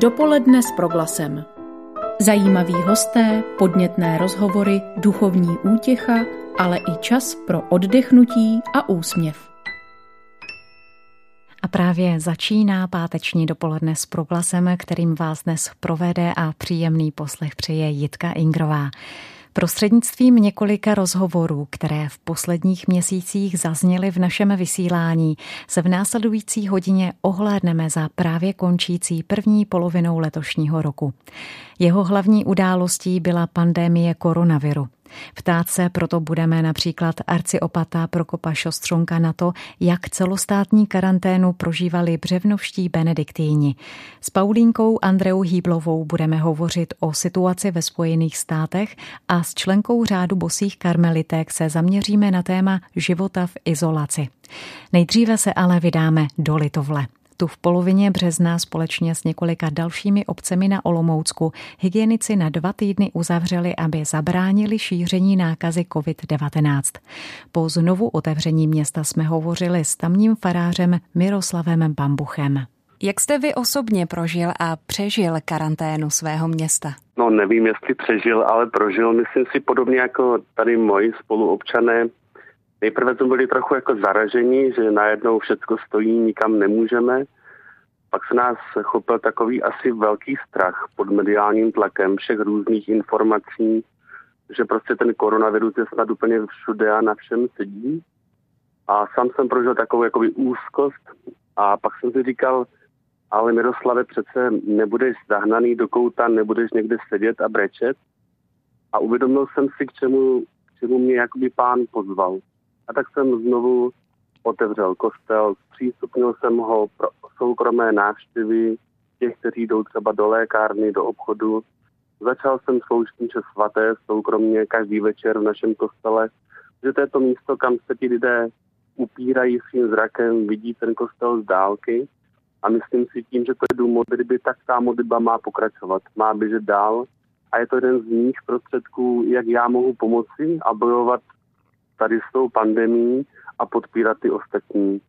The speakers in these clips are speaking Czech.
Dopoledne s proglasem. Zajímaví hosté, podnětné rozhovory, duchovní útěcha, ale i čas pro oddechnutí a úsměv. A právě začíná páteční dopoledne s proglasem, kterým vás dnes provede a příjemný poslech přeje Jitka Ingrová. Prostřednictvím několika rozhovorů, které v posledních měsících zazněly v našem vysílání, se v následující hodině ohlédneme za právě končící první polovinou letošního roku. Jeho hlavní událostí byla pandémie koronaviru. Ptát se proto budeme například arciopata Prokopa Šostřonka na to, jak celostátní karanténu prožívali břevnovští benediktíni. S Paulínkou Andreou Hýblovou budeme hovořit o situaci ve Spojených státech a s členkou řádu bosých karmelitek se zaměříme na téma života v izolaci. Nejdříve se ale vydáme do Litovle tu v polovině března společně s několika dalšími obcemi na Olomoucku hygienici na dva týdny uzavřeli, aby zabránili šíření nákazy COVID-19. Po znovu otevření města jsme hovořili s tamním farářem Miroslavem Bambuchem. Jak jste vy osobně prožil a přežil karanténu svého města? No nevím, jestli přežil, ale prožil. Myslím si podobně jako tady moji spoluobčané Nejprve jsme byli trochu jako zaraženi, že najednou všechno stojí, nikam nemůžeme. Pak se nás chopil takový asi velký strach pod mediálním tlakem všech různých informací, že prostě ten koronavirus je snad úplně všude a na všem sedí. A sám jsem prožil takovou jakoby úzkost a pak jsem si říkal, ale Miroslave, přece nebudeš zahnaný do kouta, nebudeš někde sedět a brečet. A uvědomil jsem si, k čemu, k čemu mě jakoby pán pozval. A tak jsem znovu otevřel kostel, zpřístupnil jsem ho pro soukromé návštěvy těch, kteří jdou třeba do lékárny, do obchodu. Začal jsem sloužit mše svaté soukromně každý večer v našem kostele, že to je to místo, kam se ti lidé upírají svým zrakem, vidí ten kostel z dálky a myslím si tím, že to je dům modlitby, tak ta modlitba má pokračovat, má běžet dál a je to jeden z nich prostředků, jak já mohu pomoci a bojovat tady s tou pandemí a podpírat ty ostatní.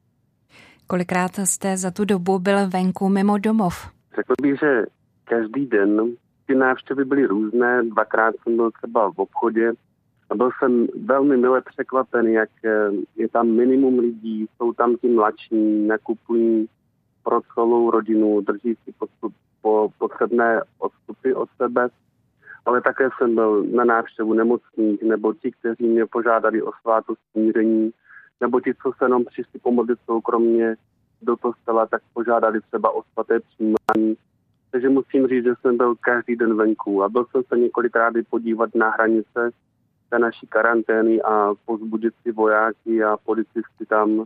Kolikrát jste za tu dobu byl venku mimo domov? Řekl bych, že každý den ty návštěvy byly různé. Dvakrát jsem byl třeba v obchodě a byl jsem velmi mile překvapen, jak eh, je tam minimum lidí, jsou tam ti mladší, nakupují pro celou rodinu, drží si postup, po potřebné odstupy od sebe ale také jsem byl na návštěvu nemocných, nebo ti, kteří mě požádali o svátost smíření, nebo ti, co se jenom přišli pomodlit soukromně do kostela, tak požádali třeba o svaté přijímání. Takže musím říct, že jsem byl každý den venku a byl jsem se několikrát podívat na hranice té naší karantény a pozbudit si vojáky a policisty tam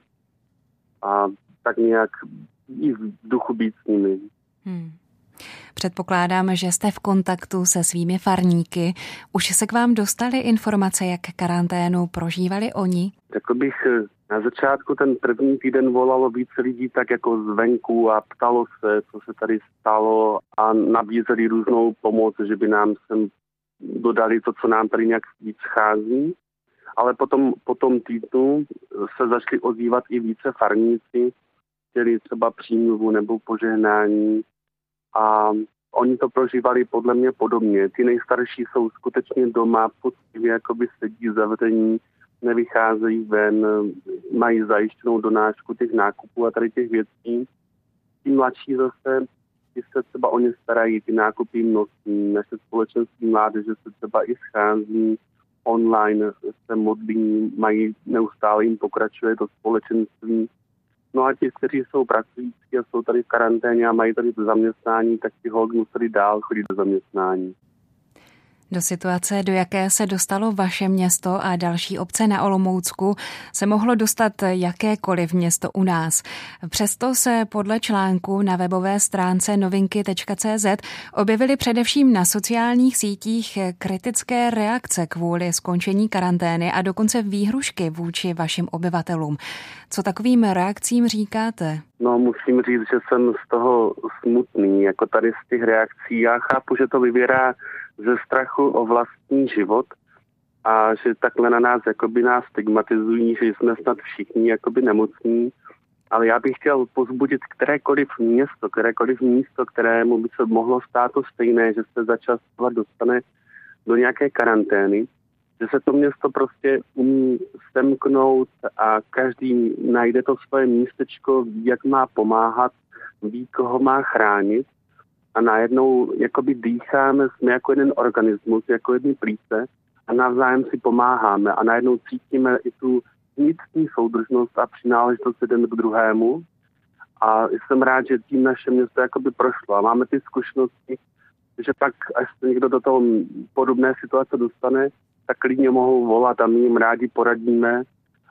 a tak nějak i v duchu být s nimi. Hmm. Předpokládám, že jste v kontaktu se svými farníky. Už se k vám dostali informace, jak karanténu prožívali oni? Řekl bych, na začátku ten první týden volalo více lidí tak jako zvenku a ptalo se, co se tady stalo a nabízeli různou pomoc, že by nám sem dodali to, co nám tady nějak víc schází. Ale potom po tom týdnu se začali ozývat i více farníci, chtěli třeba přímluvu nebo požehnání a oni to prožívali podle mě podobně. Ty nejstarší jsou skutečně doma, poctivě jakoby sedí zavření, nevycházejí ven, mají zajištěnou donášku těch nákupů a tady těch věcí. Ti mladší zase, ti se třeba o ně starají, ty nákupy nosí, naše společenství mládeže se třeba i schází online, se modlí, mají neustále jim pokračuje to společenství No a ti, kteří jsou pracující a jsou tady v karanténě a mají tady zaměstnání, tak ti hold museli dál chodit do zaměstnání. Do situace, do jaké se dostalo vaše město a další obce na Olomoucku, se mohlo dostat jakékoliv město u nás. Přesto se podle článku na webové stránce novinky.cz objevily především na sociálních sítích kritické reakce kvůli skončení karantény a dokonce výhrušky vůči vašim obyvatelům. Co takovým reakcím říkáte? No, musím říct, že jsem z toho smutný, jako tady z těch reakcí. Já chápu, že to vyvěrá ze strachu o vlastní život a že takhle na nás jakoby nás stigmatizují, že jsme snad všichni jakoby nemocní, ale já bych chtěl pozbudit kterékoliv město, kterékoliv místo, kterému by se mohlo stát to stejné, že se za čas dostane do nějaké karantény, že se to město prostě umí semknout a každý najde to svoje místečko, jak má pomáhat, ví, koho má chránit a najednou jakoby dýcháme, jsme jako jeden organismus, jako jedny plíce a navzájem si pomáháme a najednou cítíme i tu vnitřní soudržnost a přináležitost jeden k druhému. A jsem rád, že tím naše město jakoby prošlo a máme ty zkušenosti, že pak, až se někdo do toho podobné situace dostane, tak klidně mohou volat a my jim rádi poradíme.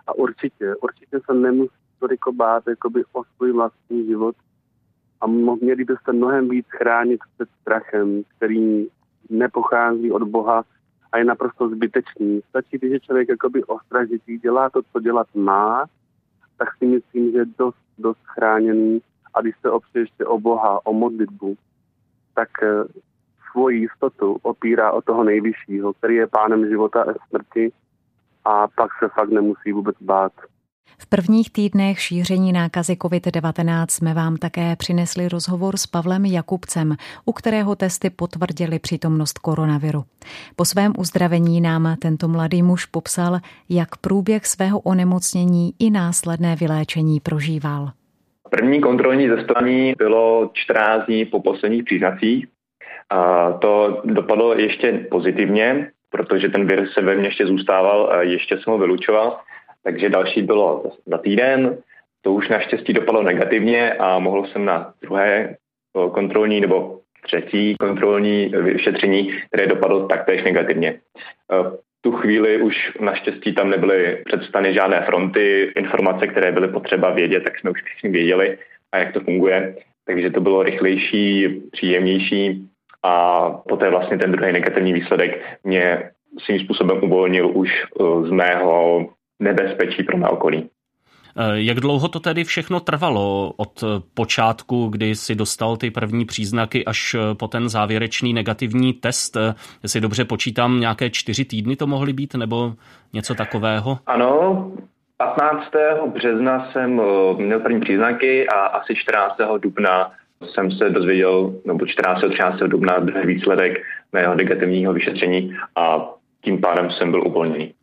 A určitě, určitě se nemusí toliko bát jakoby o svůj vlastní život. A měli byste mnohem víc chránit před strachem, který nepochází od Boha a je naprosto zbytečný. Stačí, když je člověk jakoby ostražitý, dělá to, co dělat má, tak si myslím, že je dost, dost chráněný. A když se opře ještě o Boha, o modlitbu, tak eh, svoji jistotu opírá o toho nejvyššího, který je pánem života a smrti a pak se fakt nemusí vůbec bát. V prvních týdnech šíření nákazy COVID-19 jsme vám také přinesli rozhovor s Pavlem Jakubcem, u kterého testy potvrdili přítomnost koronaviru. Po svém uzdravení nám tento mladý muž popsal, jak průběh svého onemocnění i následné vyléčení prožíval. První kontrolní testování bylo 14 dní po posledních příznacích. A to dopadlo ještě pozitivně, protože ten virus se ve mně ještě zůstával a ještě jsem ho vylučoval. Takže další bylo za týden. To už naštěstí dopadlo negativně a mohl jsem na druhé kontrolní nebo třetí kontrolní vyšetření, které dopadlo taktéž negativně. V tu chvíli už naštěstí tam nebyly představeny žádné fronty, informace, které byly potřeba vědět, tak jsme už všichni věděli a jak to funguje. Takže to bylo rychlejší, příjemnější a poté vlastně ten druhý negativní výsledek mě svým způsobem uvolnil už z mého nebezpečí pro mé okolí. Eh, jak dlouho to tedy všechno trvalo od počátku, kdy si dostal ty první příznaky, až eh, po ten závěrečný negativní test? Eh, jestli dobře počítám, nějaké čtyři týdny to mohly být, nebo něco takového? Ano, 15. března jsem měl první příznaky a asi 14. dubna jsem se dozvěděl, nebo 14. 13. dubna druhý výsledek mého negativního vyšetření a tím pádem jsem byl uvolněný.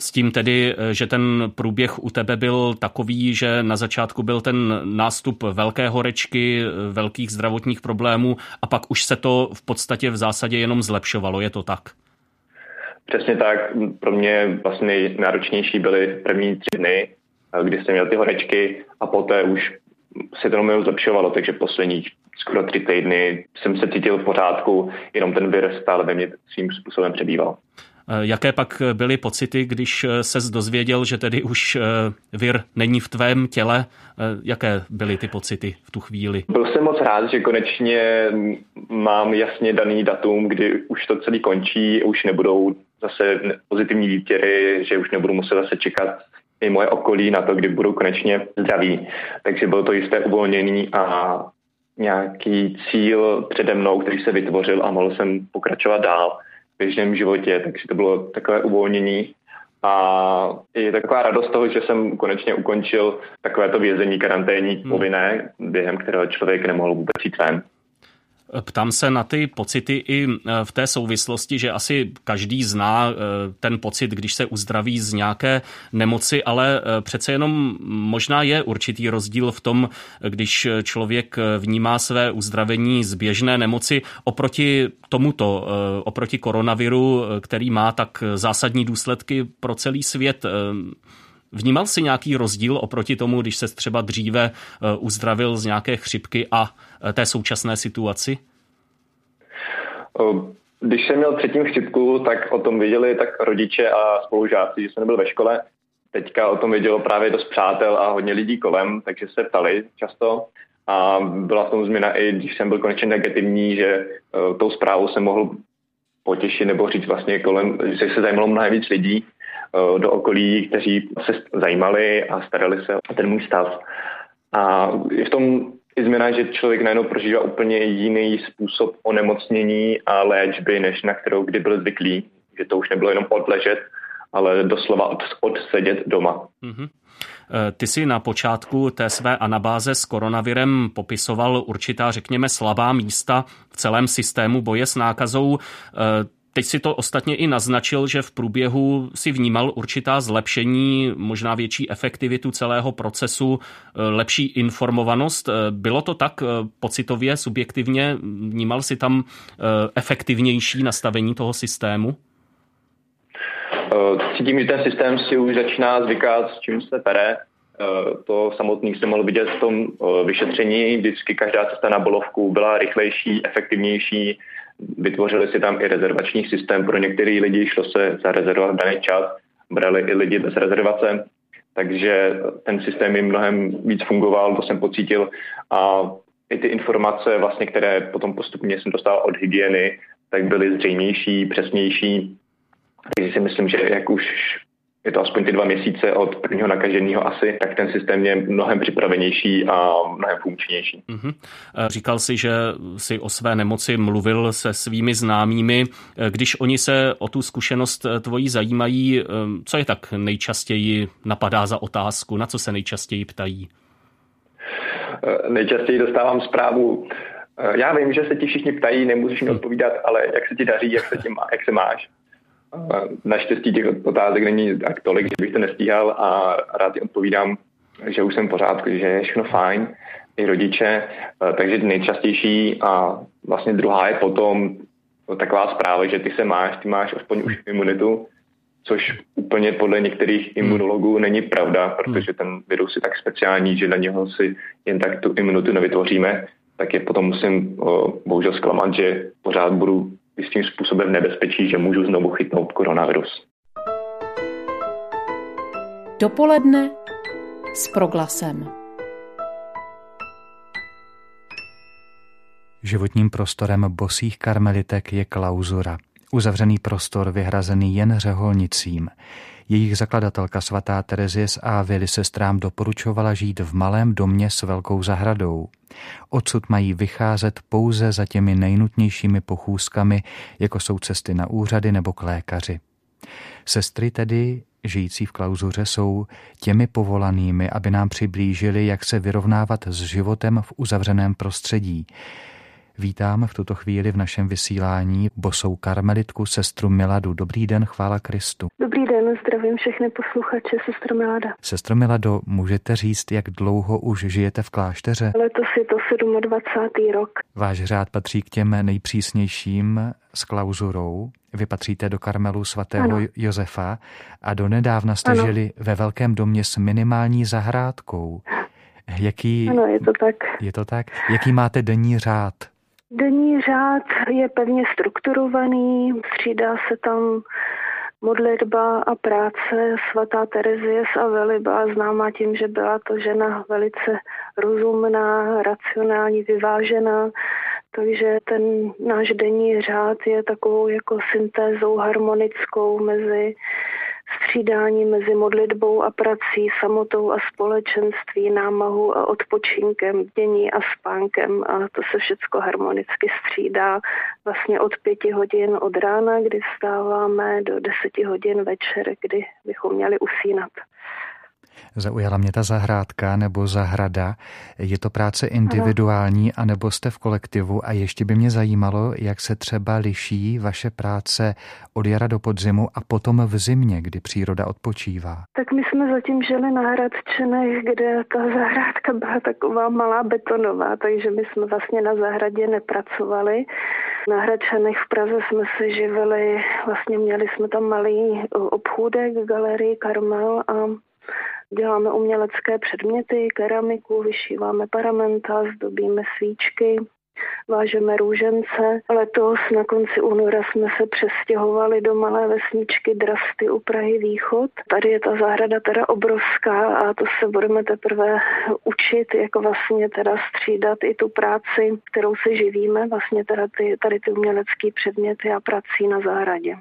S tím tedy, že ten průběh u tebe byl takový, že na začátku byl ten nástup velké horečky, velkých zdravotních problémů a pak už se to v podstatě v zásadě jenom zlepšovalo, je to tak? Přesně tak. Pro mě vlastně nejnáročnější byly první tři dny, kdy jsem měl ty horečky a poté už se to jenom zlepšovalo, takže poslední skoro tři týdny jsem se cítil v pořádku, jenom ten vir stále ve mě svým způsobem přebýval. Eh, jaké pak byly pocity, když eh, se dozvěděl, že tedy už eh, vir není v tvém těle? Jaké byly ty pocity v tu chvíli? Byl jsem moc rád, že konečně mám jasně daný datum, kdy už to celý končí, už nebudou zase pozitivní výtěry, že už nebudu muset zase čekat i moje okolí na to, kdy budou konečně zdraví. Takže bylo to jisté uvolnění a nějaký cíl přede mnou, který se vytvořil a mohl jsem pokračovat dál běžném životě, takže to bylo takové uvolnění a je taková radost toho, že jsem konečně ukončil takovéto vězení karanténní hmm. povinné, během kterého člověk nemohl vůbec jít ven. Ptám se na ty pocity i e, v té souvislosti, že asi každý zná e, ten pocit, když se uzdraví z nějaké nemoci, ale e, přece jenom možná je určitý rozdíl v tom, když člověk vnímá své uzdravení z běžné nemoci oproti tomuto, oproti koronaviru, který má tak zásadní důsledky pro celý svět. Vnímal jsi nějaký rozdíl oproti tomu, když se třeba dříve eh, uzdravil z nějaké chřipky a eh, té současné situaci? Když jsem měl předtím chřipku, tak o tom věděli tak rodiče a spolužáci, že jsem nebyl ve škole. Teďka o tom vědělo právě dost přátel a hodně lidí kolem, takže se ptali často. A byla v tom změna i když jsem byl konečně negativní, že eh, tou zprávou jsem mohl potěšit nebo říct vlastně kolem, že se zajímalo mnohem víc lidí Eh, do okolí, kteří se zajímali a starali se o ten můj stav. A je v tom i změna, že člověk najednou prožívá úplně jiný způsob onemocnění a léčby, než na kterou kdy byl zvyklý. Že to už nebylo jenom odležet, ale doslova od, odsedět doma. Mm-hmm. Ty si na počátku té své anabáze s koronavirem popisoval určitá, řekněme, slabá místa v celém systému boje s nákazou. Teď si to ostatně i naznačil, že v průběhu si vnímal určitá zlepšení, možná větší efektivitu celého procesu, eh, lepší informovanost. Eh, bylo to tak eh, pocitově, subjektivně? Vnímal si tam efektivnější nastavení toho systému? Cítím, že ten systém si už začíná zvykat, s čím se pere. To samotný se mohl vidět v tom vyšetření. Vždycky každá cesta na bolovku byla rychlejší, efektivnější Vytvořili si tam i rezervační systém. Pro některé lidi, šlo se zarezervovat daný čas, brali i lidi bez rezervace, takže ten systém jim mnohem víc fungoval, to jsem pocítil. A i ty informace, vlastně, které potom postupně jsem dostal od hygieny, tak byly zřejmější, přesnější. Takže si myslím, že jak už je to aspoň ty dva měsíce od prvního nakaženého asi, tak ten systém je mnohem připravenější a mnohem funkčnější. Mm-hmm. Říkal si, že si o své nemoci mluvil se svými známými. Eh, když oni se o tu zkušenost tvojí zajímají, co je tak nejčastěji napadá za otázku? Na co se nejčastěji ptají? Nejčastěji dostávám zprávu, já vím, že se ti všichni ptají, nemusíš mi hm. odpovídat, ale jak se ti daří, jak se, ti má, jak se máš. Naštěstí těch otázek není tak tolik, že bych to nestíhal a rád ti odpovídám, že už jsem v pořádku, že je všechno fajn, i rodiče, takže nejčastější a vlastně druhá je potom taková zpráva, že ty se máš, ty máš aspoň už imunitu, což úplně podle některých hmm. imunologů není pravda, protože ten virus je tak speciální, že na něho si jen tak tu imunitu nevytvoříme, tak je potom musím bohužel zklamat, že pořád budu jistým způsobem nebezpečí, že můžu znovu chytnout koronavirus. Dopoledne s proglasem. Životním prostorem bosých karmelitek je klauzura. Uzavřený prostor vyhrazený jen řeholnicím. Jejich zakladatelka svatá Terezie z Ávily sestrám doporučovala žít v malém domě s velkou zahradou. Odsud mají vycházet pouze za těmi nejnutnějšími pochůzkami, jako jsou cesty na úřady nebo k lékaři. Sestry tedy, žijící v klauzuře, jsou těmi povolanými, aby nám přiblížili, jak se vyrovnávat s životem v uzavřeném prostředí, Vítám v tuto chvíli v našem vysílání bosou karmelitku sestru Miladu. Dobrý den, chvála Kristu. Dobrý den, zdravím všechny posluchače, sestro Milada. Sestro Milado, můžete říct, jak dlouho už žijete v klášteře? Letos je to 27. rok. Váš řád patří k těm nejpřísnějším s klauzurou. Vy patříte do Karmelu svatého ano. Josefa a do nedávna jste ano. žili ve velkém domě s minimální zahrádkou. Jaký, ano, je to tak. Je to tak? Jaký máte denní řád? Denní řád je pevně strukturovaný, střídá se tam modlitba a práce. Svatá Terezie z Avely byla známá tím, že byla to žena velice rozumná, racionální, vyvážená, takže ten náš denní řád je takovou jako syntézou harmonickou mezi střídání mezi modlitbou a prací, samotou a společenství, námahou a odpočinkem, dění a spánkem a to se všechno harmonicky střídá vlastně od pěti hodin od rána, kdy vstáváme, do deseti hodin večer, kdy bychom měli usínat. Zaujala mě ta zahrádka nebo zahrada. Je to práce individuální, ano. anebo jste v kolektivu? A ještě by mě zajímalo, jak se třeba liší vaše práce od jara do podzimu a potom v zimě, kdy příroda odpočívá. Tak my jsme zatím žili na Hradčenech, kde ta zahrádka byla taková malá betonová, takže my jsme vlastně na zahradě nepracovali. Na Hradčanech v Praze jsme se živili, vlastně měli jsme tam malý obchůdek, galerii Karmel a Děláme umělecké předměty, keramiku, vyšíváme paramenta, zdobíme svíčky, vážeme růžence. Letos na konci února jsme se přestěhovali do malé vesničky Drasty u Prahy Východ. Tady je ta zahrada teda obrovská a to se budeme teprve učit, jak vlastně teda střídat i tu práci, kterou se živíme, vlastně teda ty, tady ty umělecké předměty a prací na zahradě.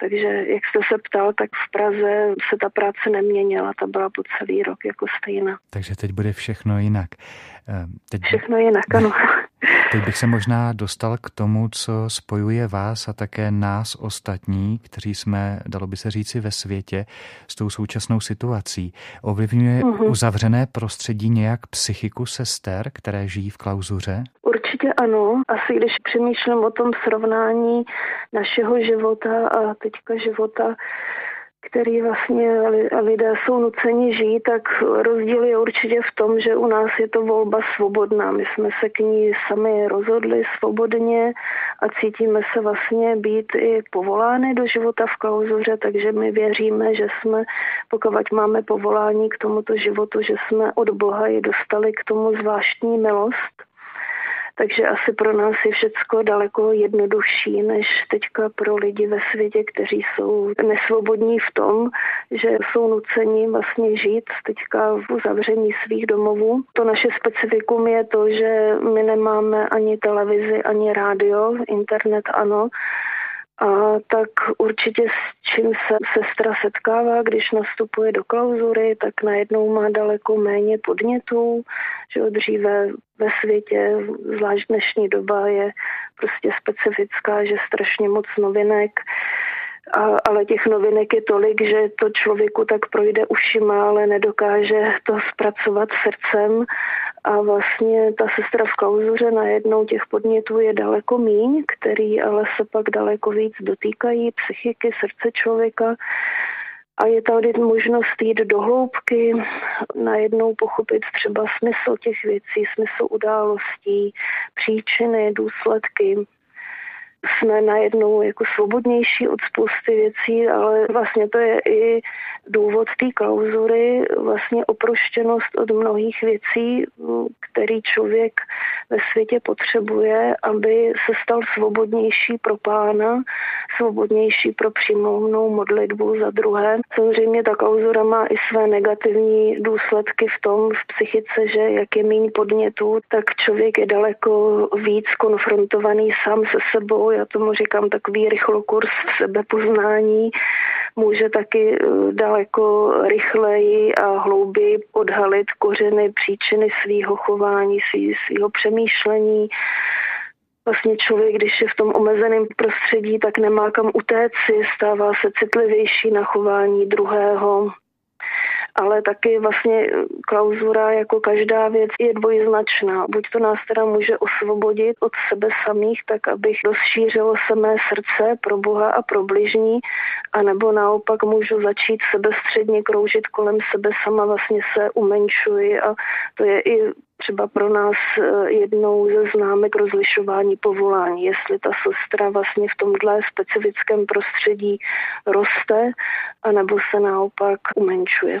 Takže jak jste se ptal, tak v Praze se ta práce neměnila, ta byla po celý rok jako stejná. Takže teď bude všechno jinak. Teď... Všechno jinak, ano. Teď bych se možná dostal k tomu, co spojuje vás a také nás ostatní, kteří jsme, dalo by se říci, ve světě s tou současnou situací. Ovlivňuje uh-huh. uzavřené prostředí nějak psychiku sester, které žijí v klauzuře? Určitě ano. Asi když přemýšlím o tom srovnání našeho života a teďka života který vlastně lidé jsou nuceni žít, tak rozdíl je určitě v tom, že u nás je to volba svobodná. My jsme se k ní sami rozhodli svobodně a cítíme se vlastně být i povolány do života v klauzuře, takže my věříme, že jsme, pokud máme povolání k tomuto životu, že jsme od Boha ji dostali k tomu zvláštní milost takže asi pro nás je všecko daleko jednodušší než teďka pro lidi ve světě, kteří jsou nesvobodní v tom, že jsou nuceni vlastně žít teďka v uzavření svých domovů. To naše specifikum je to, že my nemáme ani televizi, ani rádio, internet ano, a tak určitě s čím se sestra setkává, když nastupuje do klauzury, tak najednou má daleko méně podnětů, že dříve ve světě, zvlášť dnešní doba je prostě specifická, že strašně moc novinek, a, ale těch novinek je tolik, že to člověku tak projde ušima, ale nedokáže to zpracovat srdcem a vlastně ta sestra v klauzuře najednou těch podnětů je daleko míň, který ale se pak daleko víc dotýkají psychiky, srdce člověka. A je tady možnost jít do hloubky, najednou pochopit třeba smysl těch věcí, smysl událostí, příčiny, důsledky jsme najednou jako svobodnější od spousty věcí, ale vlastně to je i důvod té klauzury, vlastně oproštěnost od mnohých věcí, který člověk ve světě potřebuje, aby se stal svobodnější pro pána, svobodnější pro přímou modlitbu za druhé. Samozřejmě ta klauzura má i své negativní důsledky v tom, v psychice, že jak je méně podnětů, tak člověk je daleko víc konfrontovaný sám se sebou. Já tomu říkám takový rychlokurs v sebepoznání, může taky eh, daleko rychleji a hlouběji odhalit kořeny, příčiny svého chování, svého přemýšlení. Vlastně člověk, když je v tom omezeném prostředí, tak nemá kam utéci, stává se citlivější na chování druhého, ale taky vlastně klauzura jako každá věc je dvojznačná. Buď to nás teda může osvobodit od sebe samých, tak abych rozšířilo se mé srdce pro Boha a pro bližní, anebo naopak můžu začít sebestředně kroužit kolem sebe sama, vlastně se umenšuji a to je i třeba pro nás eh, jednou ze známek rozlišování povolání, jestli ta sestra vlastně v tomhle specifickém prostředí roste, anebo se naopak umenšuje.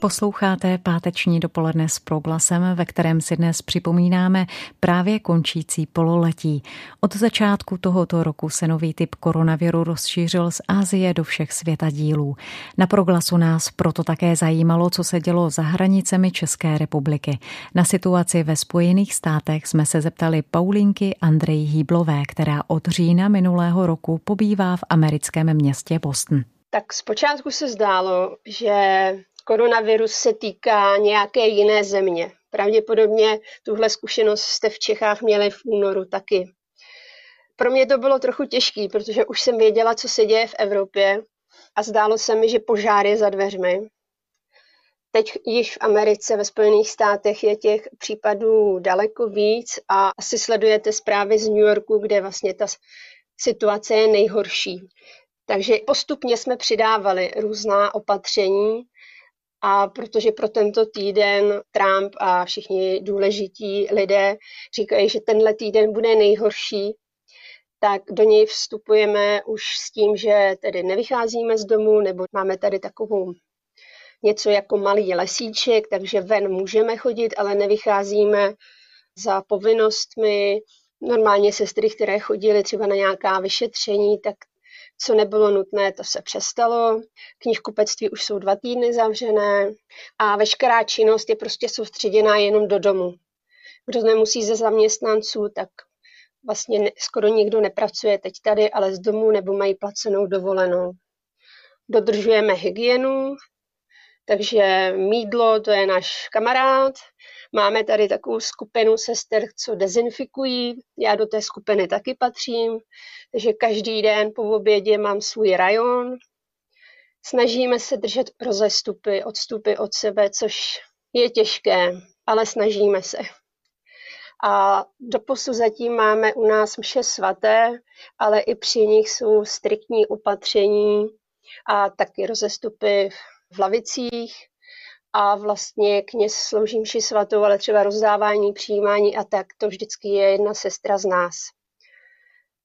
Posloucháte páteční dopoledne s proglasem, ve kterém si dnes připomínáme právě končící pololetí. Od začátku tohoto roku se nový typ koronaviru rozšířil z Ázie do všech světa dílů. Na proglasu nás proto také zajímalo, co se dělo za hranicemi České republiky. Na situaci ve Spojených státech jsme se zeptali Paulinky Andrej Hýblové, která od října minulého roku pobývá v americkém městě Boston. Tak zpočátku se zdálo, že koronavirus se týká nějaké jiné země. Pravděpodobně tuhle zkušenost jste v Čechách měli v únoru taky. Pro mě to bylo trochu těžké, protože už jsem věděla, co se děje v Evropě a zdálo se mi, že požár je za dveřmi. Teď již v Americe, ve Spojených státech je těch případů daleko víc a asi sledujete zprávy z New Yorku, kde vlastně ta situace je nejhorší. Takže postupně jsme přidávali různá opatření, a protože pro tento týden Trump a všichni důležití lidé říkají, že tenhle týden bude nejhorší, tak do něj vstupujeme už s tím, že tedy nevycházíme z domu, nebo máme tady takovou něco jako malý lesíček, takže ven můžeme chodit, ale nevycházíme za povinnostmi. Normálně sestry, které chodily třeba na nějaká vyšetření, tak co nebylo nutné, to se přestalo. Knihkupectví už jsou dva týdny zavřené a veškerá činnost je prostě soustředěná jenom do domu. Kdo nemusí ze zaměstnanců, tak vlastně skoro nikdo nepracuje teď tady, ale z domu nebo mají placenou dovolenou. dodržujeme hygienu, takže mídlo, to je náš kamarád. Máme tady takovou skupinu sester, co dezinfikují. Já do té skupiny taky patřím. Takže každý den po obědě mám svůj rajon. Snažíme se držet rozestupy, odstupy od sebe, což je těžké, ale snažíme se. A doposud zatím máme u nás mše svaté, ale i při nich jsou striktní opatření a taky rozestupy v lavicích a vlastně kněz slouží mši svatou, ale třeba rozdávání, přijímání a tak, to vždycky je jedna sestra z nás.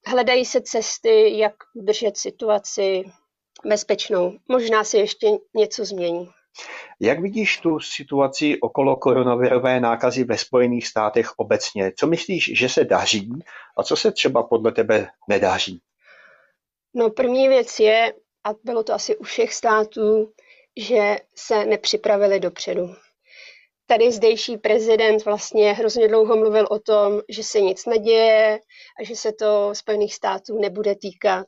Hledají se cesty, jak udržet situaci bezpečnou. Možná se ještě něco změní. Jak vidíš tu situaci okolo koronavirové nákazy ve Spojených státech obecně? Co myslíš, že se daří a co se třeba podle tebe nedaří? No první věc je, a bylo to asi u všech států, že se nepřipravili dopředu. Tady zdejší prezident vlastně hrozně dlouho mluvil o tom, že se nic neděje a že se to Spojených států nebude týkat.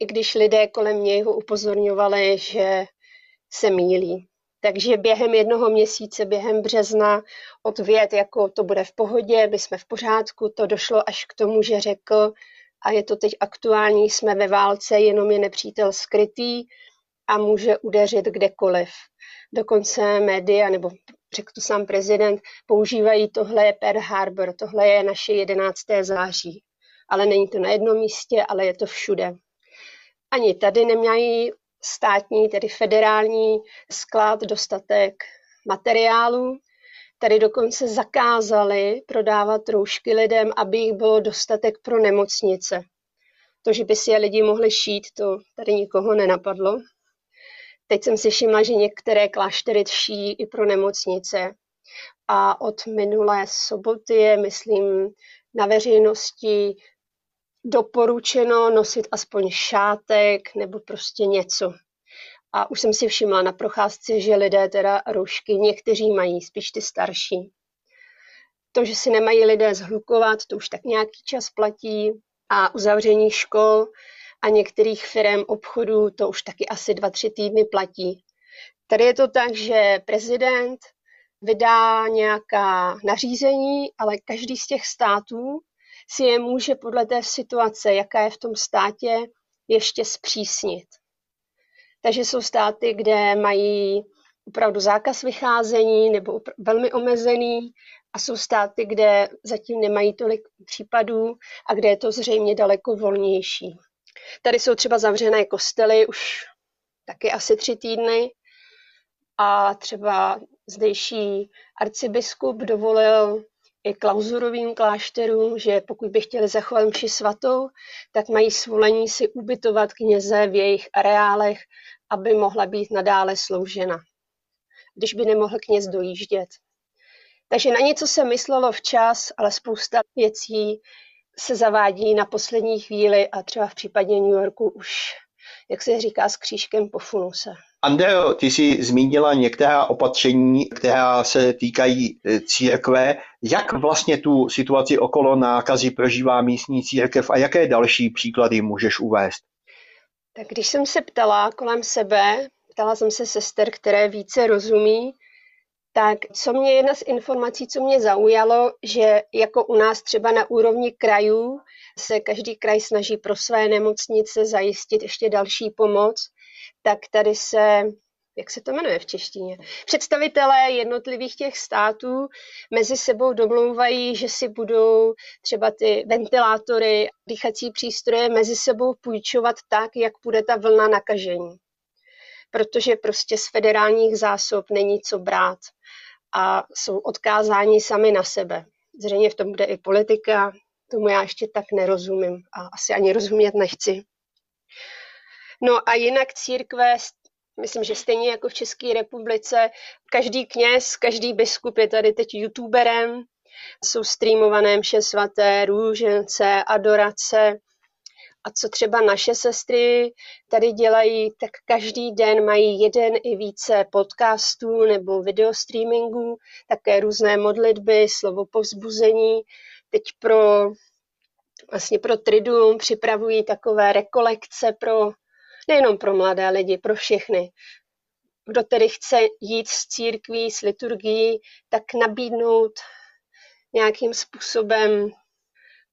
I když lidé kolem něj ho upozorňovali, že se mílí. Takže během jednoho měsíce, během března, od věd, jako to bude v pohodě, my jsme v pořádku, to došlo až k tomu, že řekl, a je to teď aktuální, jsme ve válce, jenom je nepřítel skrytý a může udeřit kdekoliv. Dokonce média, nebo řekl to sám prezident, používají tohle je Pearl Harbor, tohle je naše 11. září. Ale není to na jednom místě, ale je to všude. Ani tady nemají státní, tedy federální sklad dostatek materiálu. Tady dokonce zakázali prodávat roušky lidem, aby jich bylo dostatek pro nemocnice. To, že by si je lidi mohli šít, to tady nikoho nenapadlo. Teď jsem si všimla, že některé kláštery ší i pro nemocnice. A od minulé soboty je, myslím, na veřejnosti doporučeno nosit aspoň šátek nebo prostě něco. A už jsem si všimla na procházce, že lidé teda roušky někteří mají, spíš ty starší. To, že si nemají lidé zhlukovat, to už tak nějaký čas platí. A uzavření škol a některých firm obchodů to už taky asi dva, tři týdny platí. Tady je to tak, že prezident vydá nějaká nařízení, ale každý z těch států si je může podle té situace, jaká je v tom státě, ještě zpřísnit. Takže jsou státy, kde mají opravdu zákaz vycházení nebo velmi omezený a jsou státy, kde zatím nemají tolik případů a kde je to zřejmě daleko volnější. Tady jsou třeba zavřené kostely už taky asi tři týdny a třeba zdejší arcibiskup dovolil i klauzurovým klášterům, že pokud by chtěli zachovat mši svatou, tak mají svolení si ubytovat kněze v jejich areálech, aby mohla být nadále sloužena, když by nemohl kněz dojíždět. Takže na něco se myslelo včas, ale spousta věcí se zavádí na poslední chvíli a třeba v případě New Yorku už, jak se říká, s křížkem po funuse. Andreo, ty jsi zmínila některá opatření, která se týkají e, církve. Jak vlastně tu situaci okolo nákazy prožívá místní církev a jaké další příklady můžeš uvést? Tak když jsem se ptala kolem sebe, ptala jsem se sester, které více rozumí, tak co mě jedna z informací, co mě zaujalo, že jako u nás třeba na úrovni krajů se každý kraj snaží pro své nemocnice zajistit ještě další pomoc, tak tady se jak se to jmenuje v češtině, představitelé jednotlivých těch států mezi sebou domlouvají, že si budou třeba ty ventilátory, dýchací přístroje mezi sebou půjčovat tak, jak bude ta vlna nakažení. Protože prostě z federálních zásob není co brát a jsou odkázáni sami na sebe. Zřejmě v tom bude i politika, tomu já ještě tak nerozumím a asi ani rozumět nechci. No a jinak církve, myslím, že stejně jako v České republice, každý kněz, každý biskup je tady teď youtuberem, jsou streamované mše svaté, růžence, adorace, a co třeba naše sestry tady dělají, tak každý den mají jeden i více podcastů nebo videostreamingů, také různé modlitby, slovo povzbuzení. Teď pro, vlastně pro Triduum připravují takové rekolekce pro nejenom pro mladé lidi, pro všechny. Kdo tedy chce jít z církví, s liturgií, tak nabídnout nějakým způsobem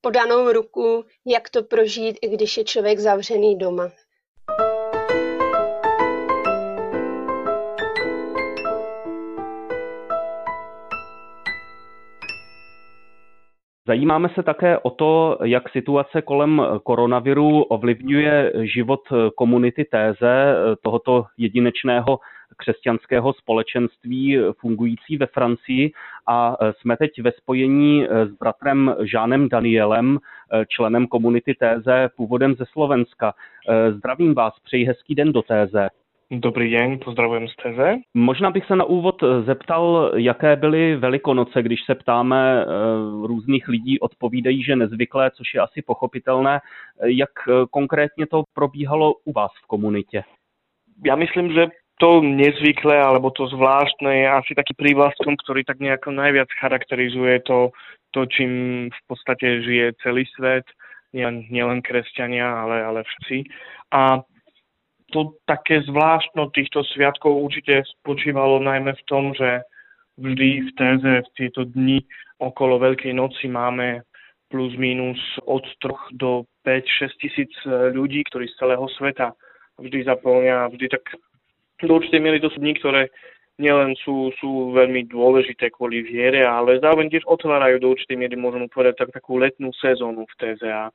podanou ruku, jak to prožít, i když je člověk zavřený doma. Zajímáme se také o to, jak situace kolem koronaviru ovlivňuje život komunity Téze, tohoto jedinečného křesťanského společenství fungující ve Francii a jsme teď ve spojení s bratrem Žánem Danielem, členem komunity Téze, původem ze Slovenska. Zdravím vás, přeji hezký den do Téze. Dobrý den, pozdravujem z Teze. Možná bych se na úvod zeptal, jaké byly Velikonoce, když se ptáme různých lidí, odpovídají, že nezvyklé, což je asi pochopitelné. Jak konkrétně to probíhalo u vás v komunitě? Já myslím, že to nezvyklé alebo to zvláštne je asi taký prívlastkom, ktorý tak nejako najviac charakterizuje to, to čím v podstate žije celý svet, nielen, nielen kresťania, ale, ale všetci. A to také zvláštno týchto sviatkov určite spočívalo najmä v tom, že vždy v téze v tieto dni okolo Veľkej noci máme plus minus od 3 do 5-6 tisíc ľudí, ktorí z celého sveta vždy zaplňa, vždy tak do určitej miery to sú dni, ktoré nielen sú, sú veľmi dôležité kvôli viere, ale zároveň tiež otvárajú do určitej miery, môžeme povedať, tak, takú letnú sezónu v téze a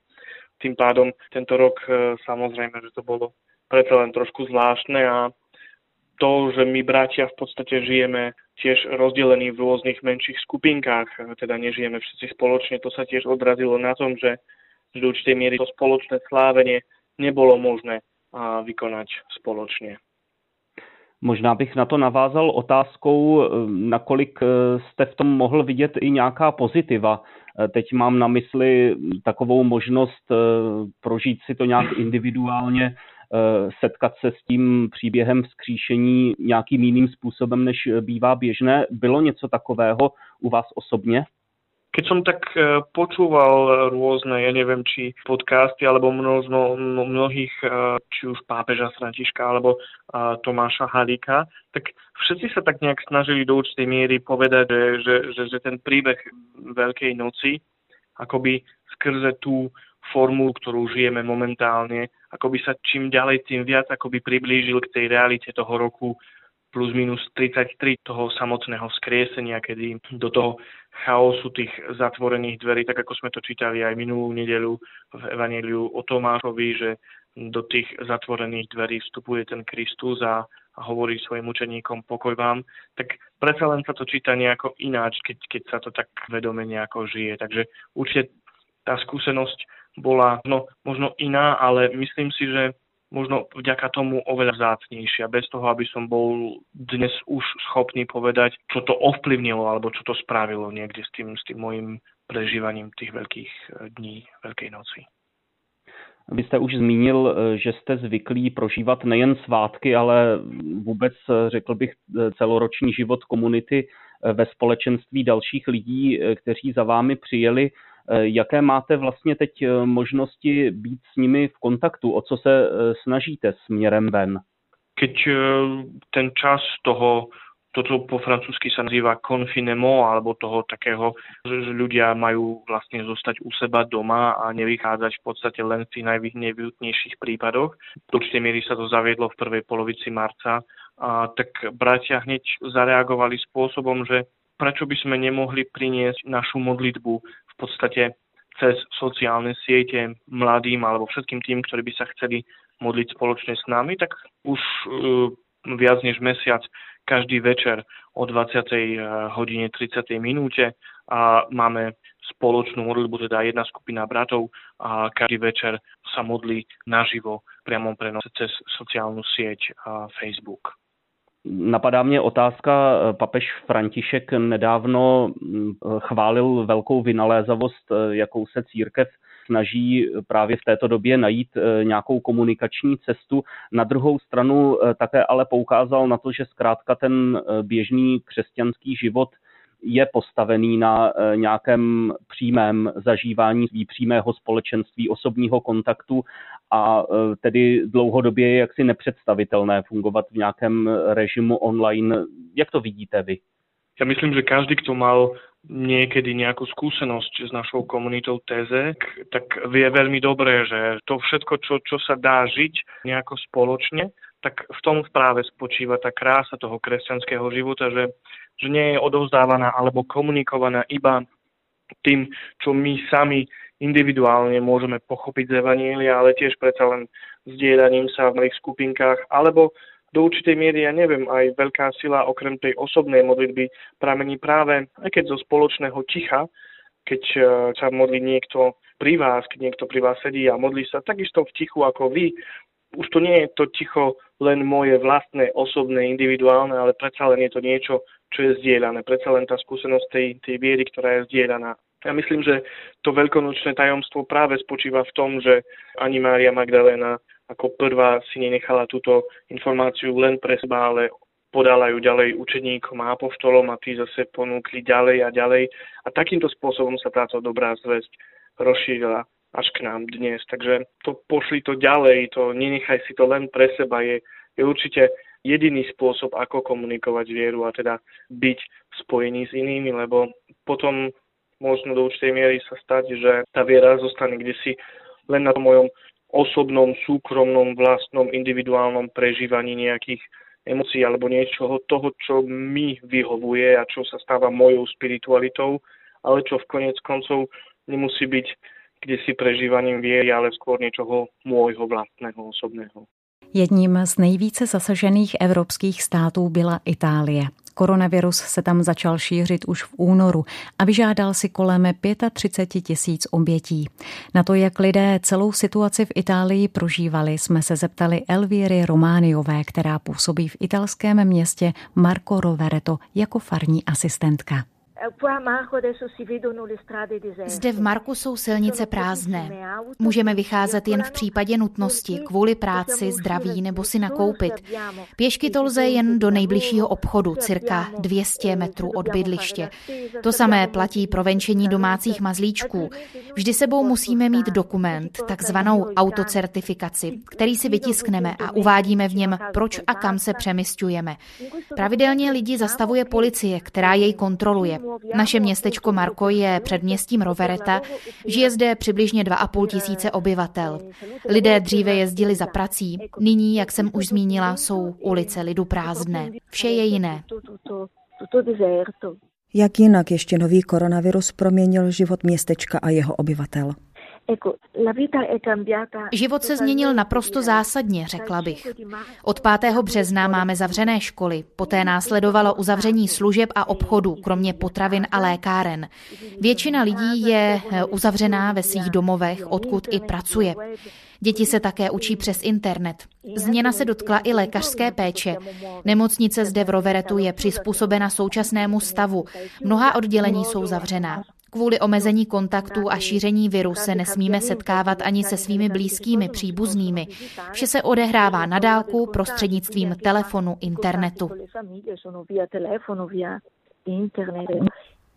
tým pádom tento rok e, samozrejme, že to bolo preto len trošku zvláštne a to, že my bratia v podstate žijeme tiež rozdelení v rôznych menších skupinkách, teda nežijeme všetci spoločne, to sa tiež odrazilo na tom, že do určitej miery to spoločné slávenie nebolo možné vykonať spoločne. Možná bych na to navázal otázkou, nakolik jste v tom mohl vidět i nějaká pozitiva. Teď mám na mysli takovou možnost prožít si to nějak individuálně Eh, setkat se s tím příběhem vzkříšení nějakým jiným způsobem, než bývá běžné. Bylo něco takového u vás osobně? Keď som tak eh, počúval rôzne, ja neviem, či podcasty, alebo množno, mnohých, eh, či už pápeža Františka, alebo Tomáša Halíka, tak všetci sa tak nejak snažili do určitej miery povedať, že, že, že, že ten príbeh Veľkej noci akoby skrze tú formu, ktorú žijeme momentálne, ako by sa čím ďalej, tým viac ako by priblížil k tej realite toho roku plus minus 33 toho samotného skriesenia, kedy do toho chaosu tých zatvorených dverí, tak ako sme to čítali aj minulú nedelu v Evangeliu o Tomášovi, že do tých zatvorených dverí vstupuje ten Kristus a, hovorí svojim učeníkom pokoj vám, tak predsa len sa to číta nejako ináč, keď, keď sa to tak vedome nejako žije. Takže určite tá skúsenosť bola no, možno iná, ale myslím si, že možno vďaka tomu oveľa vzácnejšia, bez toho, aby som bol dnes už schopný povedať, čo to ovplyvnilo alebo čo to spravilo niekde s tým, s tým môjim prežívaním tých veľkých eh, dní Veľkej noci. Vy jste už zmínil, eh, že jste zvyklí prožívat nejen svátky, ale vůbec, eh, řekl bych, celoroční život komunity ve společenství dalších lidí, kteří za vámi přijeli. Eh, jaké máte vlastně teď eh, možnosti být s nimi v kontaktu? O co se eh, snažíte směrem ven? Keď ten čas toho to, čo po francúzsky sa nazýva confinement, alebo toho takého, že ľudia majú vlastne zostať u seba doma a nevychádzať v podstate len v tých najvyhnutnejších prípadoch. Do určitej miery sa to zaviedlo v prvej polovici marca, a tak bratia hneď zareagovali spôsobom, že prečo by sme nemohli priniesť našu modlitbu podstate cez sociálne siete mladým alebo všetkým tým, ktorí by sa chceli modliť spoločne s nami, tak už uh, viac než mesiac každý večer o 20. E, hodine 30. minúte a máme spoločnú modlitbu, teda jedna skupina bratov a každý večer sa modlí naživo priamom prenose cez sociálnu sieť a Facebook. Napadá mě otázka, papež František nedávno mm, chválil velkou vynalézavost, eh, jakou se církev snaží právě v této době najít eh, nějakou komunikační cestu. Na druhou stranu eh, také ale poukázal na to, že zkrátka ten běžný křesťanský život je postavený na nějakém přímém zažívání přímého společenství, osobního kontaktu a tedy dlouhodobě je jaksi nepředstavitelné fungovat v nějakém režimu online. Jak to vidíte vy? Ja myslím, že každý, kto mal niekedy nejakú skúsenosť s našou komunitou TZ, tak vie veľmi dobre, že to všetko, čo, čo sa dá žiť nejako spoločne, tak v tom práve spočíva tá krása toho kresťanského života, že, že nie je odovzdávaná alebo komunikovaná iba tým, čo my sami individuálne môžeme pochopiť z Evanília, ale tiež predsa len zdieľaním sa v malých skupinkách, alebo do určitej miery, ja neviem, aj veľká sila okrem tej osobnej modlitby pramení práve, aj keď zo spoločného ticha, keď e, sa modlí niekto pri vás, keď niekto pri vás sedí a modlí sa takisto v tichu ako vy, už to nie je to ticho len moje vlastné, osobné, individuálne, ale predsa len je to niečo, čo je zdieľané. Predsa len tá skúsenosť tej, tej viery, ktorá je zdieľaná. Ja myslím, že to veľkonočné tajomstvo práve spočíva v tom, že ani Mária Magdalena ako prvá si nenechala túto informáciu len pre seba, ale podala ju ďalej učeníkom a apoštolom a tí zase ponúkli ďalej a ďalej. A takýmto spôsobom sa táto dobrá zväzť rozšírila až k nám dnes. Takže to pošli to ďalej, to nenechaj si to len pre seba je, je určite jediný spôsob, ako komunikovať vieru a teda byť spojený s inými, lebo potom možno do určitej miery sa stať, že tá viera zostane kde si len na tom mojom osobnom, súkromnom, vlastnom, individuálnom prežívaní nejakých emócií alebo niečoho toho, čo mi vyhovuje a čo sa stáva mojou spiritualitou, ale čo v konec koncov nemusí byť kde si prežívaním viery, ale skôr niečoho môjho vlastného, osobného. Jedním z nejvíce zasažených evropských států byla Itálie. Koronavirus se tam začal šířit už v únoru a vyžádal si kolem 35 tisíc obětí. Na to, jak lidé celou situaci v Itálii prožívali, jsme se zeptali Elvíry Romániové, která působí v italském městě Marco Rovereto jako farní asistentka. Zde v Marku jsou silnice prázdné. Můžeme vycházet jen v případě nutnosti, kvůli práci, zdraví nebo si nakoupit. Pěšky to lze jen do nejbližšího obchodu, cirka 200 metrů od bydliště. To samé platí pro venčení domácích mazlíčků. Vždy sebou musíme mít dokument, takzvanou autocertifikaci, který si vytiskneme a uvádíme v něm, proč a kam se přemysťujeme. Pravidelně lidi zastavuje policie, která jej kontroluje. Naše městečko Marko je předměstím Rovereta, žije zde přibližně 2,5 tisíce obyvatel. Lidé dříve jezdili za prací, nyní, jak jsem už zmínila, jsou ulice lidu prázdné. Vše je jiné. Jak jinak ještě nový koronavirus proměnil život městečka a jeho obyvatel? Život se změnil naprosto zásadně, řekla bych. Od 5. března máme zavřené školy, poté následovalo uzavření služeb a obchodů, kromě potravin a lékáren. Většina lidí je eh, uzavřená ve svých domovech, odkud i pracuje. Děti se také učí přes internet. Změna se dotkla i lékařské péče. Nemocnice zde v Roveretu je přizpůsobena současnému stavu. Mnoha oddělení jsou zavřená. Kvůli omezení kontaktů a šíření viru se nesmíme setkávat ani se svými blízkými příbuznými. Vše se odehrává na dálku prostřednictvím telefonu, internetu.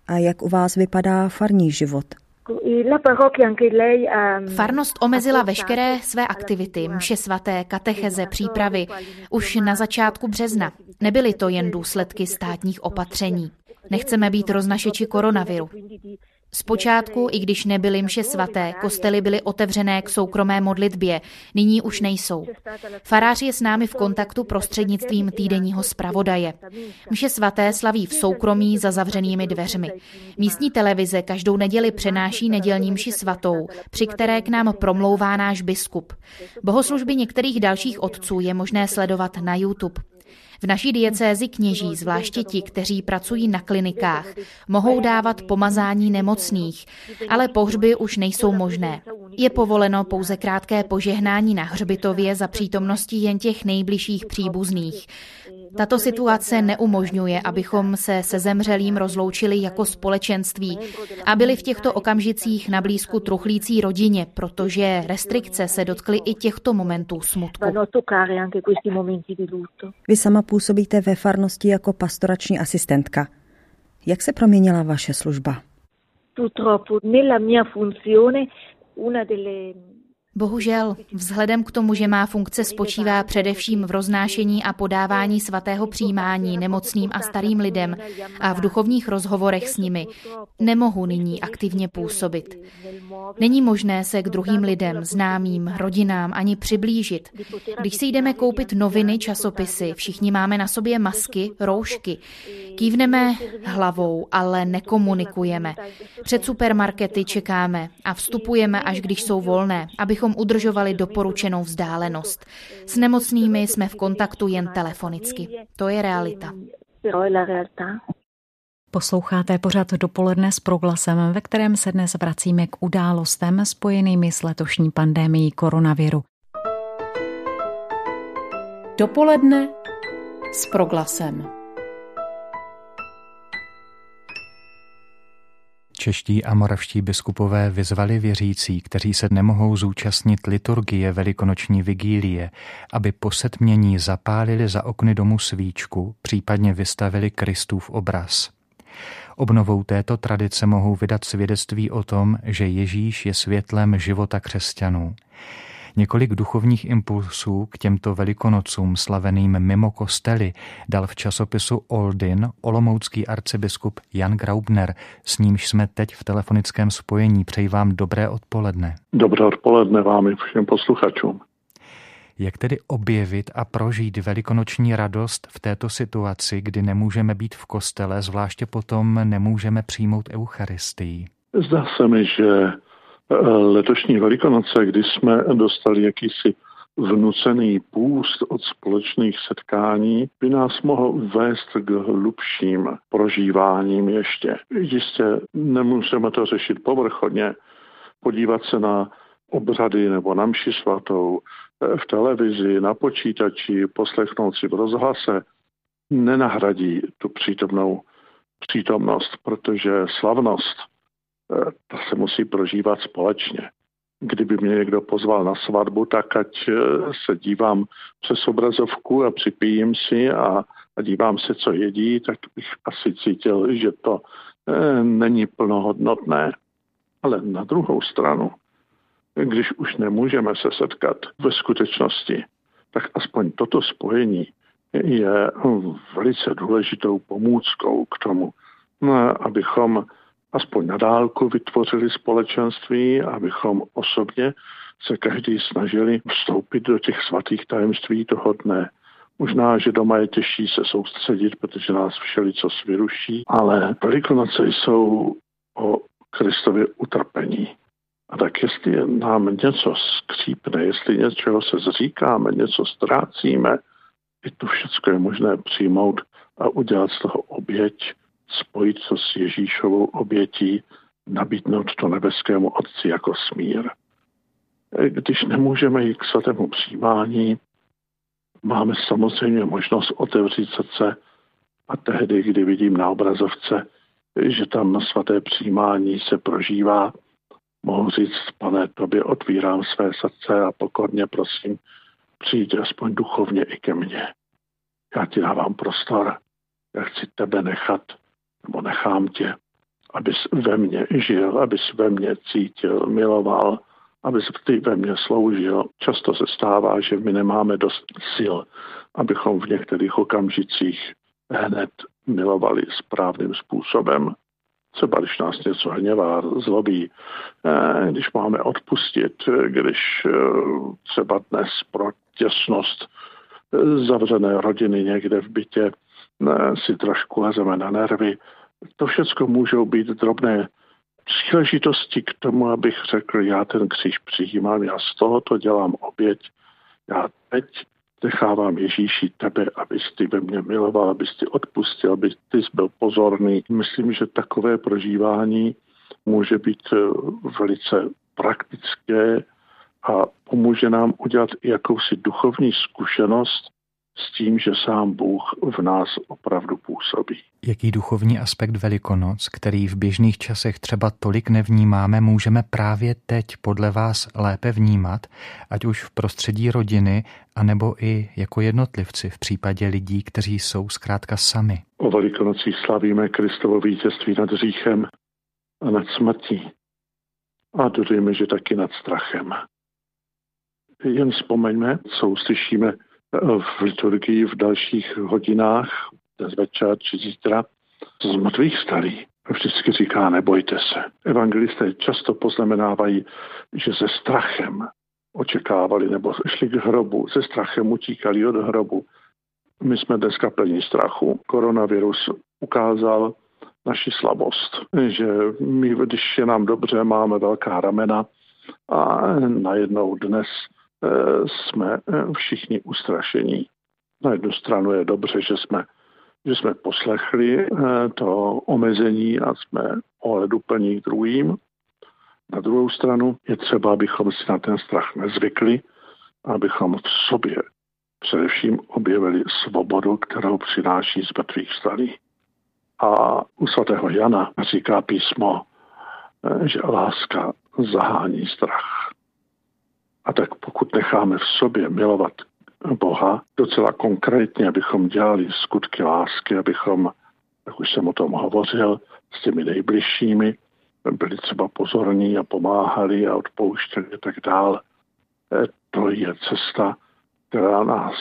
A jak u vás vypadá farní život? Farnost omezila veškeré své aktivity, mše svaté, katecheze, přípravy už na začátku března. Nebyly to jen důsledky státních opatření. Nechceme být roznašeči koronaviru. Zpočátku, i když nebyly mše svaté, kostely byly otevřené k soukromé modlitbě, nyní už nejsou. Farář je s námi v kontaktu prostřednictvím týdenního zpravodaje. Mše svaté slaví v soukromí za zavřenými dveřmi. Místní televize každou neděli přenáší nedělní mši svatou, při které k nám promlouvá náš biskup. Bohoslužby některých dalších otců je možné sledovat na YouTube. V naší diecézi kněží, zvláště ti, kteří pracují na klinikách, mohou dávat pomazání nemocných, ale pohřby už nejsou možné. Je povoleno pouze krátké požehnání na hřbitově za přítomnosti jen těch nejbližších příbuzných. Tato situace neumožňuje, abychom se se zemřelým rozloučili jako společenství a byli v těchto okamžicích na blízku truchlící rodině, protože restrikce se dotkly i těchto momentů smutku. Vy sama působíte ve farnosti jako pastorační asistentka. Jak se proměnila vaše služba? Purtroppo nella mia funzione una delle Bohužel, vzhledem k tomu, že má funkce spočívá především v roznášení a podávání svatého přijímání nemocným a starým lidem a v duchovních rozhovorech s nimi, nemohu nyní aktivně působit. Není možné se k druhým lidem, známým, rodinám ani přiblížit. Když si jdeme koupit noviny, časopisy, všichni máme na sobě masky, roušky. Kývneme hlavou, ale nekomunikujeme. Před supermarkety čekáme a vstupujeme, až když jsou volné, abychom udržovali doporučenou vzdálenost. S nemocnými jsme v kontaktu jen telefonicky. To je realita. Posloucháte pořad dopoledne s proglasem, ve kterém se dnes vracíme k událostem spojenými s letošní pandemií koronaviru. Dopoledne s proglasem. Čeští a moravští biskupové vyzvali věřící, kteří se nemohou zúčastnit liturgie velikonoční vigílie, aby po setmění zapálili za okny domu svíčku, případně vystavili Kristův obraz. Obnovou této tradice mohou vydat svědectví o tom, že Ježíš je světlem života křesťanů. Několik duchovních impulsů k těmto velikonocům slaveným mimo kostely dal v časopisu Oldin olomoucký arcibiskup Jan Graubner, s nímž jsme teď v telefonickém spojení. Přeji vám dobré odpoledne. Dobré odpoledne vám i všem posluchačům. Jak tedy objevit a prožít velikonoční radost v této situaci, kdy nemůžeme být v kostele, zvláště potom nemůžeme přijmout Eucharistii? Zdá se mi, že letošní Velikonoce, kdy jsme dostali jakýsi vnucený půst od společných setkání, by nás mohl vést k hlubším prožíváním ještě. Jistě nemůžeme to řešit povrchodně, podívat se na obřady nebo na mši svatou v televizi, na počítači, poslechnout si v rozhlase, nenahradí tu přítomnou přítomnost, protože slavnost Eh, to se musí prožívat společně. Kdyby mě někdo pozval na svatbu, tak ať eh, se dívám přes obrazovku a připijím si a, a dívám se, co jedí, tak bych asi cítil, že to eh, není plnohodnotné. Ale na druhou stranu, když už nemůžeme se setkat ve skutečnosti, tak aspoň toto spojení je velice důležitou pomůckou k tomu, abychom aspoň na dálku vytvořili společenství, abychom osobně se každý snažili vstoupit do těch svatých tajemství toho dne. Možná, že doma je těžší se soustředit, protože nás všelico vyruší, ale Velikonoce jsou o Kristově utrpení. A tak jestli nám něco skřípne, jestli něčeho se zříkáme, něco ztrácíme, i to všechno je možné přijmout a udělat z toho oběť spojit se s Ježíšovou obětí, nabídnout to nebeskému Otci jako smír. Když nemůžeme jít k svatému přijímání, máme samozřejmě možnost otevřít srdce a tehdy, kdy vidím na obrazovce, že tam na svaté přijímání se prožívá, mohu říct, pane, tobě otvírám své srdce a pokorně prosím, přijď aspoň duchovně i ke mně. Já ti dávám prostor, já chci tebe nechat nebo nechám tě, abys ve mně žil, abys ve mně cítil, miloval, abys ty ve mně sloužil. Často se stává, že my nemáme dost sil, abychom v některých okamžicích hned milovali správným způsobem. Třeba když nás něco hněvá, zlobí, eh, když máme odpustit, když eh, třeba dnes pro těsnost eh, zavřené rodiny někde v bytě si trošku lezeme na nervy. To všechno můžou být drobné příležitosti k tomu, abych řekl, já ten kříž přijímám, já z tohoto dělám oběť, já teď nechávám Ježíši tebe, abys ty ve mně miloval, abys ty odpustil, abys ty byl pozorný. Myslím, že takové prožívání může být eh, velice praktické a pomůže nám udělat jakousi duchovní zkušenost s tím, že sám Bůh v nás opravdu působí. Jaký duchovní aspekt Velikonoc, který v běžných časech třeba tolik nevnímáme, můžeme právě teď podle vás lépe vnímat, ať už v prostředí rodiny, anebo i jako jednotlivci v případě lidí, kteří jsou zkrátka sami? O Velikonocích slavíme Kristovo vítězství nad říchem a nad smrtí. A dodejme, že taky nad strachem. Jen vzpomeňme, co uslyšíme v liturgii v dalších hodinách, dnes večer či zítra, z mrtvých starý. Vždycky říká, nebojte se. Evangelisté často poznamenávají, že se strachem očekávali nebo šli k hrobu, se strachem utíkali od hrobu. My jsme dneska plní strachu. Koronavirus ukázal naši slabost, že my, když je nám dobře, máme velká ramena a najednou dnes jsme eh, všichni ustrašení. Na jednu stranu je dobře, že jsme, že jsme poslechli eh, to omezení a jsme ohleduplní k druhým. Na druhou stranu je třeba, abychom si na ten strach nezvykli, abychom v sobě především objevili svobodu, kterou přináší z mrtvých stalí. A u svatého Jana říká písmo, že láska zahání strach. A tak pokud necháme v sobě milovat Boha docela konkrétně, abychom dělali skutky lásky, abychom, jak už jsem o tom hovořil, s těmi nejbližšími, byli třeba pozorní a pomáhali a odpouštěli a tak dál. E, to je cesta, která nás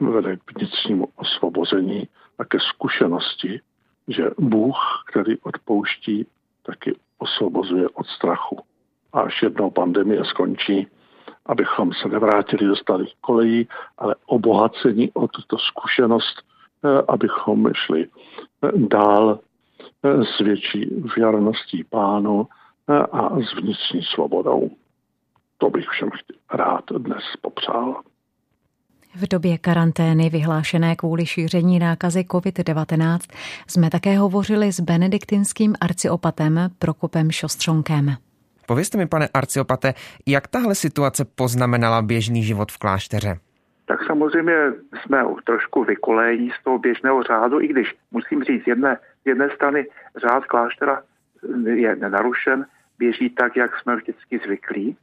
vede k vnitřnímu osvobození a ke zkušenosti, že Bůh, který odpouští, taky osvobozuje od strachu. A až jednou pandemie skončí, abychom se nevrátili do starých kolejí, ale obohacení o tuto zkušenost, eh, abychom šli eh, dál eh, s větší věrností pánu a s vnitřní svobodou. To bych všem rád dnes popřál. V době karantény vyhlášené kvůli šíření nákazy COVID-19 jsme také hovořili s benediktinským arciopatem Prokopem Šostřonkem. Povězte mi, pane arciopate, jak tahle situace poznamenala běžný život v klášteře? Tak samozřejmě jsme trošku vykolejí z toho běžného řádu, i když musím říct, jedné, jedné strany řád kláštera je nenarušen, běží tak, jak jsme vždycky zvyklí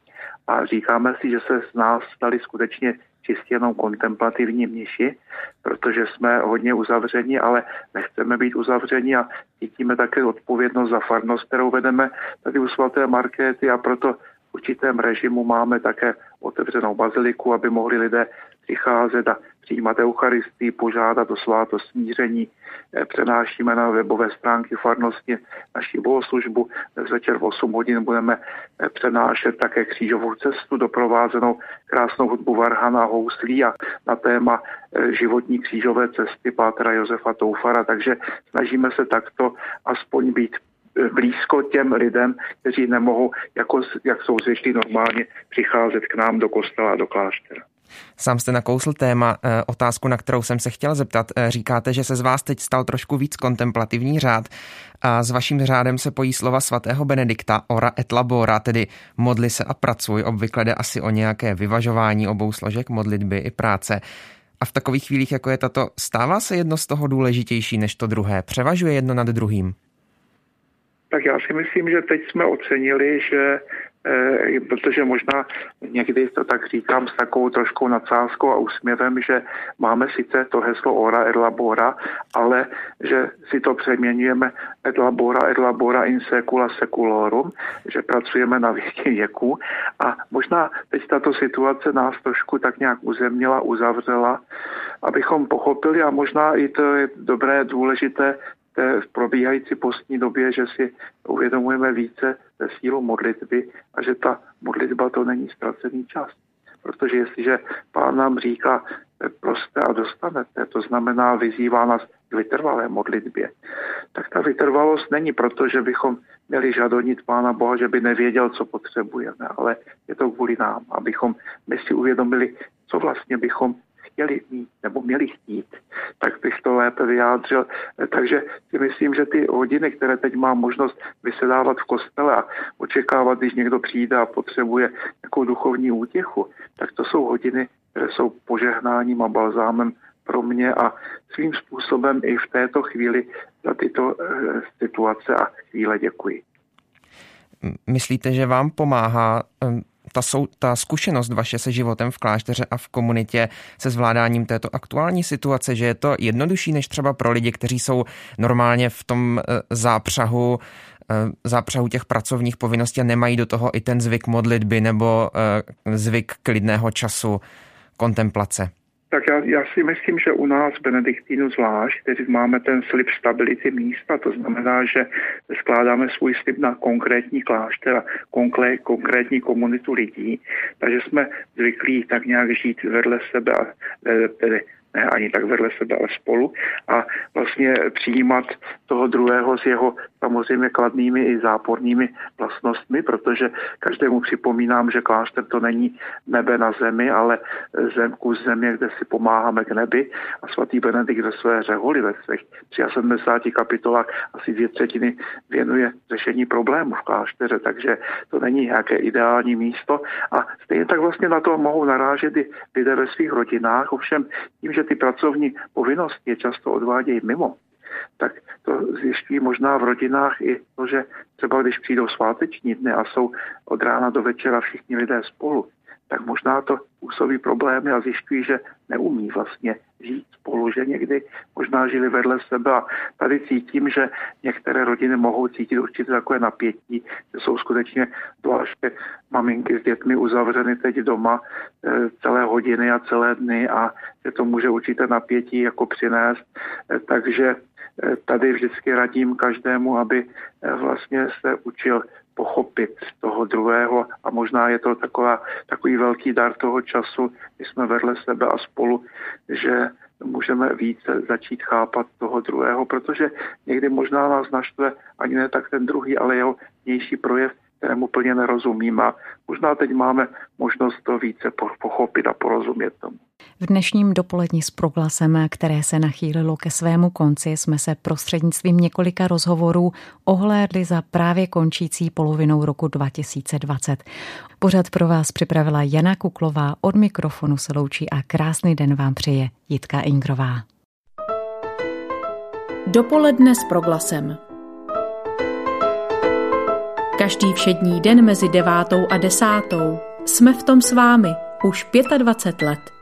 a říkáme si, že se z nás stali skutečně čistě jenom kontemplativní mniši, protože jsme hodně uzavření, ale nechceme být uzavření a cítíme také odpovědnost za farnost, kterou vedeme tady u svaté Markéty. A proto v určitém režimu máme také otevřenou baziliku, aby mohli lidé přicházet a přijímat Eucharistii, požádat o svátost smíření. Eh, přenášíme na webové stránky farnosti naší bohoslužbu. Dnes večer v 8 hodin budeme eh, přenášet také křížovou cestu doprovázenou krásnou hudbu Varhana Houslí a na téma eh, životní křížové cesty Pátra Josefa Toufara. Takže snažíme se takto aspoň být blízko těm lidem, kteří nemohou, jako, jak jsou zvyklí normálně, přicházet k nám do kostela a do kláštera. Sám jste nakousl téma, eh, otázku, na kterou jsem se chtěl zeptat. Eh, říkáte, že se z vás teď stal trošku víc kontemplativní řád a s vaším řádem se pojí slova svatého Benedikta ora et labora, tedy modli se a pracuj. Obvykle jde asi o nějaké vyvažování obou složek modlitby i práce. A v takových chvílích, jako je tato, stává se jedno z toho důležitější než to druhé? Převažuje jedno nad druhým? Tak já si myslím, že teď jsme ocenili, že protože možná někdy to tak říkám s takovou troškou nadsázkou a úsměvem, že máme sice to heslo ora et labora, ale že si to přeměňujeme et labora et labora in secula seculorum, že pracujeme na věky věku. A možná teď tato situace nás trošku tak nějak uzemnila, uzavřela, abychom pochopili a možná i to je dobré, důležité té probíhající postní době, že si uvědomujeme více sílu modlitby a že ta modlitba to není ztracený čas. Protože jestliže pán nám říká, prosté a dostanete, to znamená vyzývá nás k vytrvalé modlitbě, tak ta vytrvalost není proto, že bychom měli žadonit Pána Boha, že by nevěděl, co potřebujeme, ale je to kvůli nám, abychom my si uvědomili, co vlastně bychom chtěli mít nebo měli chtít, tak bych to lépe vyjádřil. Takže si myslím, že ty hodiny, které teď mám možnost vysedávat v kostele a očekávat, když někdo přijde a potřebuje nějakou duchovní útěchu, tak to jsou hodiny, které jsou požehnáním a balzámem pro mě a svým způsobem i v této chvíli za tyto eh, situace a chvíle děkuji. Myslíte, že vám pomáhá ta, sou, ta zkušenost vaše se životem v klášteře a v komunitě, se zvládáním této aktuální situace, že je to jednodušší než třeba pro lidi, kteří jsou normálně v tom eh, zápřahu eh, zápřahu těch pracovních povinností a nemají do toho i ten zvyk modlitby nebo eh, zvyk klidného času kontemplace. Tak já, já si myslím, že u nás Benediktínu zvlášť, kteří máme ten slib stability místa, to znamená, že skládáme svůj slib na konkrétní klášter a konkrétní komunitu lidí, takže jsme zvyklí tak nějak žít vedle sebe a tedy ne ani tak vedle sebe, ale spolu a vlastně přijímat toho druhého s jeho samozřejmě kladnými i zápornými vlastnostmi, protože každému připomínám, že klášter to není nebe na zemi, ale zem kus země, kde si pomáháme k nebi. A svatý Benedikt ve své řeholi ve svých 73 kapitolách asi dvě třetiny věnuje řešení problémů v klášteře, takže to není nějaké ideální místo. A stejně tak vlastně na to mohou narážet i lidé ve svých rodinách, ovšem tím, že ty pracovní povinnosti je často odvádějí mimo, tak zjišťují možná v rodinách i to, že třeba když přijdou sváteční dny a jsou od rána do večera všichni lidé spolu, tak možná to působí problémy a zjišťují, že neumí vlastně žít spolu, že někdy možná žili vedle sebe. A tady cítím, že některé rodiny mohou cítit určitě takové napětí, že jsou skutečně zvláště maminky s dětmi uzavřeny teď doma e, celé hodiny a celé dny a že to může určité napětí jako přinést, e, takže tady vždycky radím každému, aby vlastně se učil pochopit toho druhého a možná je to taková, takový velký dar toho času, kdy jsme vedle sebe a spolu, že můžeme více začít chápat toho druhého, protože někdy možná nás naštve ani ne tak ten druhý, ale jeho vnější projev, kterému plně nerozumím a možná teď máme možnost to více pochopit a porozumět tomu. V dnešním dopolední s proglasem, které se nachýlilo ke svému konci, jsme se prostřednictvím několika rozhovorů ohlédli za právě končící polovinou roku 2020. Pořad pro vás připravila Jana Kuklová, od mikrofonu se loučí a krásný den vám přeje Jitka Ingrová. Dopoledne s proglasem. Každý všední den mezi devátou a desátou jsme v tom s vámi už 25 let.